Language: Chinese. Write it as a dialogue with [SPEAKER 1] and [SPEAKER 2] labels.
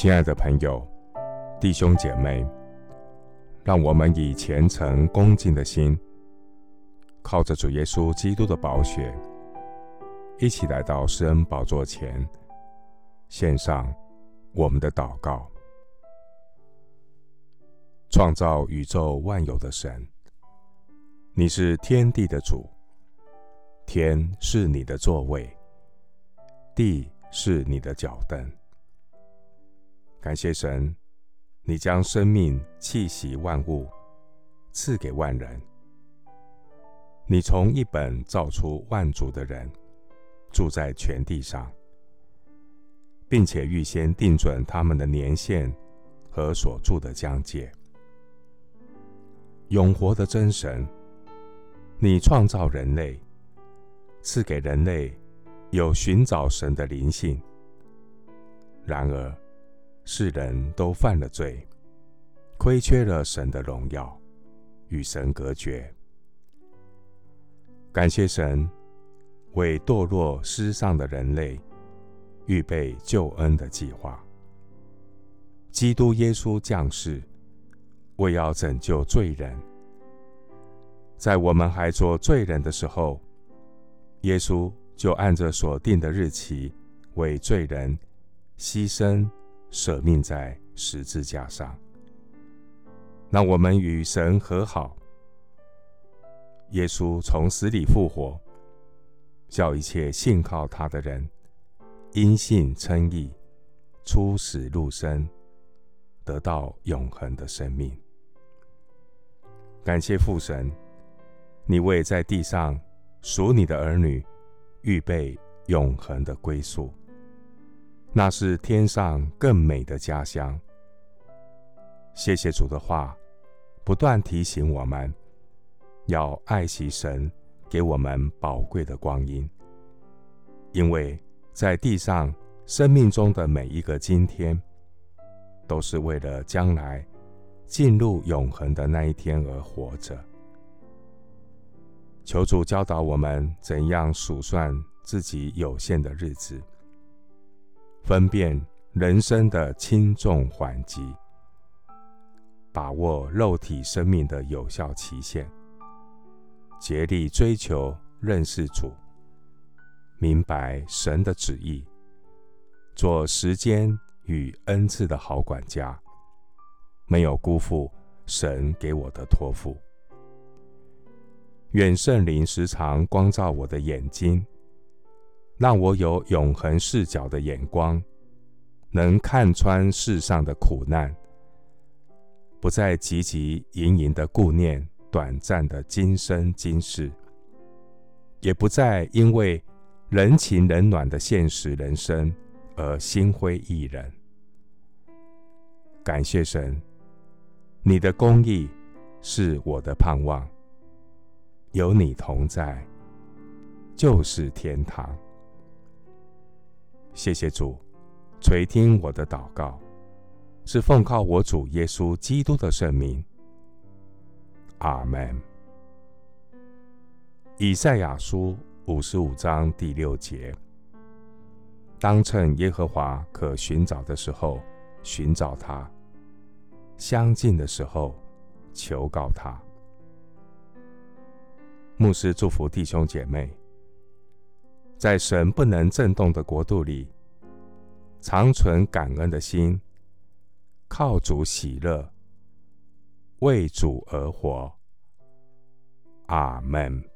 [SPEAKER 1] 亲爱的朋友、弟兄姐妹，让我们以虔诚恭敬的心，靠着主耶稣基督的宝血，一起来到施恩宝座前，献上我们的祷告。创造宇宙万有的神，你是天地的主，天是你的座位，地是你的脚凳。感谢神，你将生命气息万物赐给万人。你从一本造出万族的人，住在全地上，并且预先定准他们的年限和所住的疆界。永活的真神，你创造人类，赐给人类有寻找神的灵性。然而，世人都犯了罪，亏缺了神的荣耀，与神隔绝。感谢神为堕落失丧的人类预备救恩的计划。基督耶稣降世，为要拯救罪人。在我们还做罪人的时候，耶稣就按着所定的日期为罪人牺牲。舍命在十字架上，让我们与神和好。耶稣从死里复活，叫一切信靠他的人因信称义，出死入生，得到永恒的生命。感谢父神，你为在地上属你的儿女预备永恒的归宿。那是天上更美的家乡。谢谢主的话，不断提醒我们要爱惜神给我们宝贵的光阴，因为在地上生命中的每一个今天，都是为了将来进入永恒的那一天而活着。求主教导我们怎样数算自己有限的日子。分辨人生的轻重缓急，把握肉体生命的有效期限，竭力追求认识主，明白神的旨意，做时间与恩赐的好管家，没有辜负神给我的托付。愿圣灵时常光照我的眼睛。让我有永恒视角的眼光，能看穿世上的苦难，不再汲汲营营的顾念短暂的今生今世，也不再因为人情冷暖的现实人生而心灰意冷。感谢神，你的公义是我的盼望，有你同在，就是天堂。谢谢主，垂听我的祷告，是奉靠我主耶稣基督的圣名。阿门。以赛亚书五十五章第六节：当趁耶和华可寻找的时候寻找他，相近的时候求告他。牧师祝福弟兄姐妹。在神不能震动的国度里，常存感恩的心，靠主喜乐，为主而活。阿门。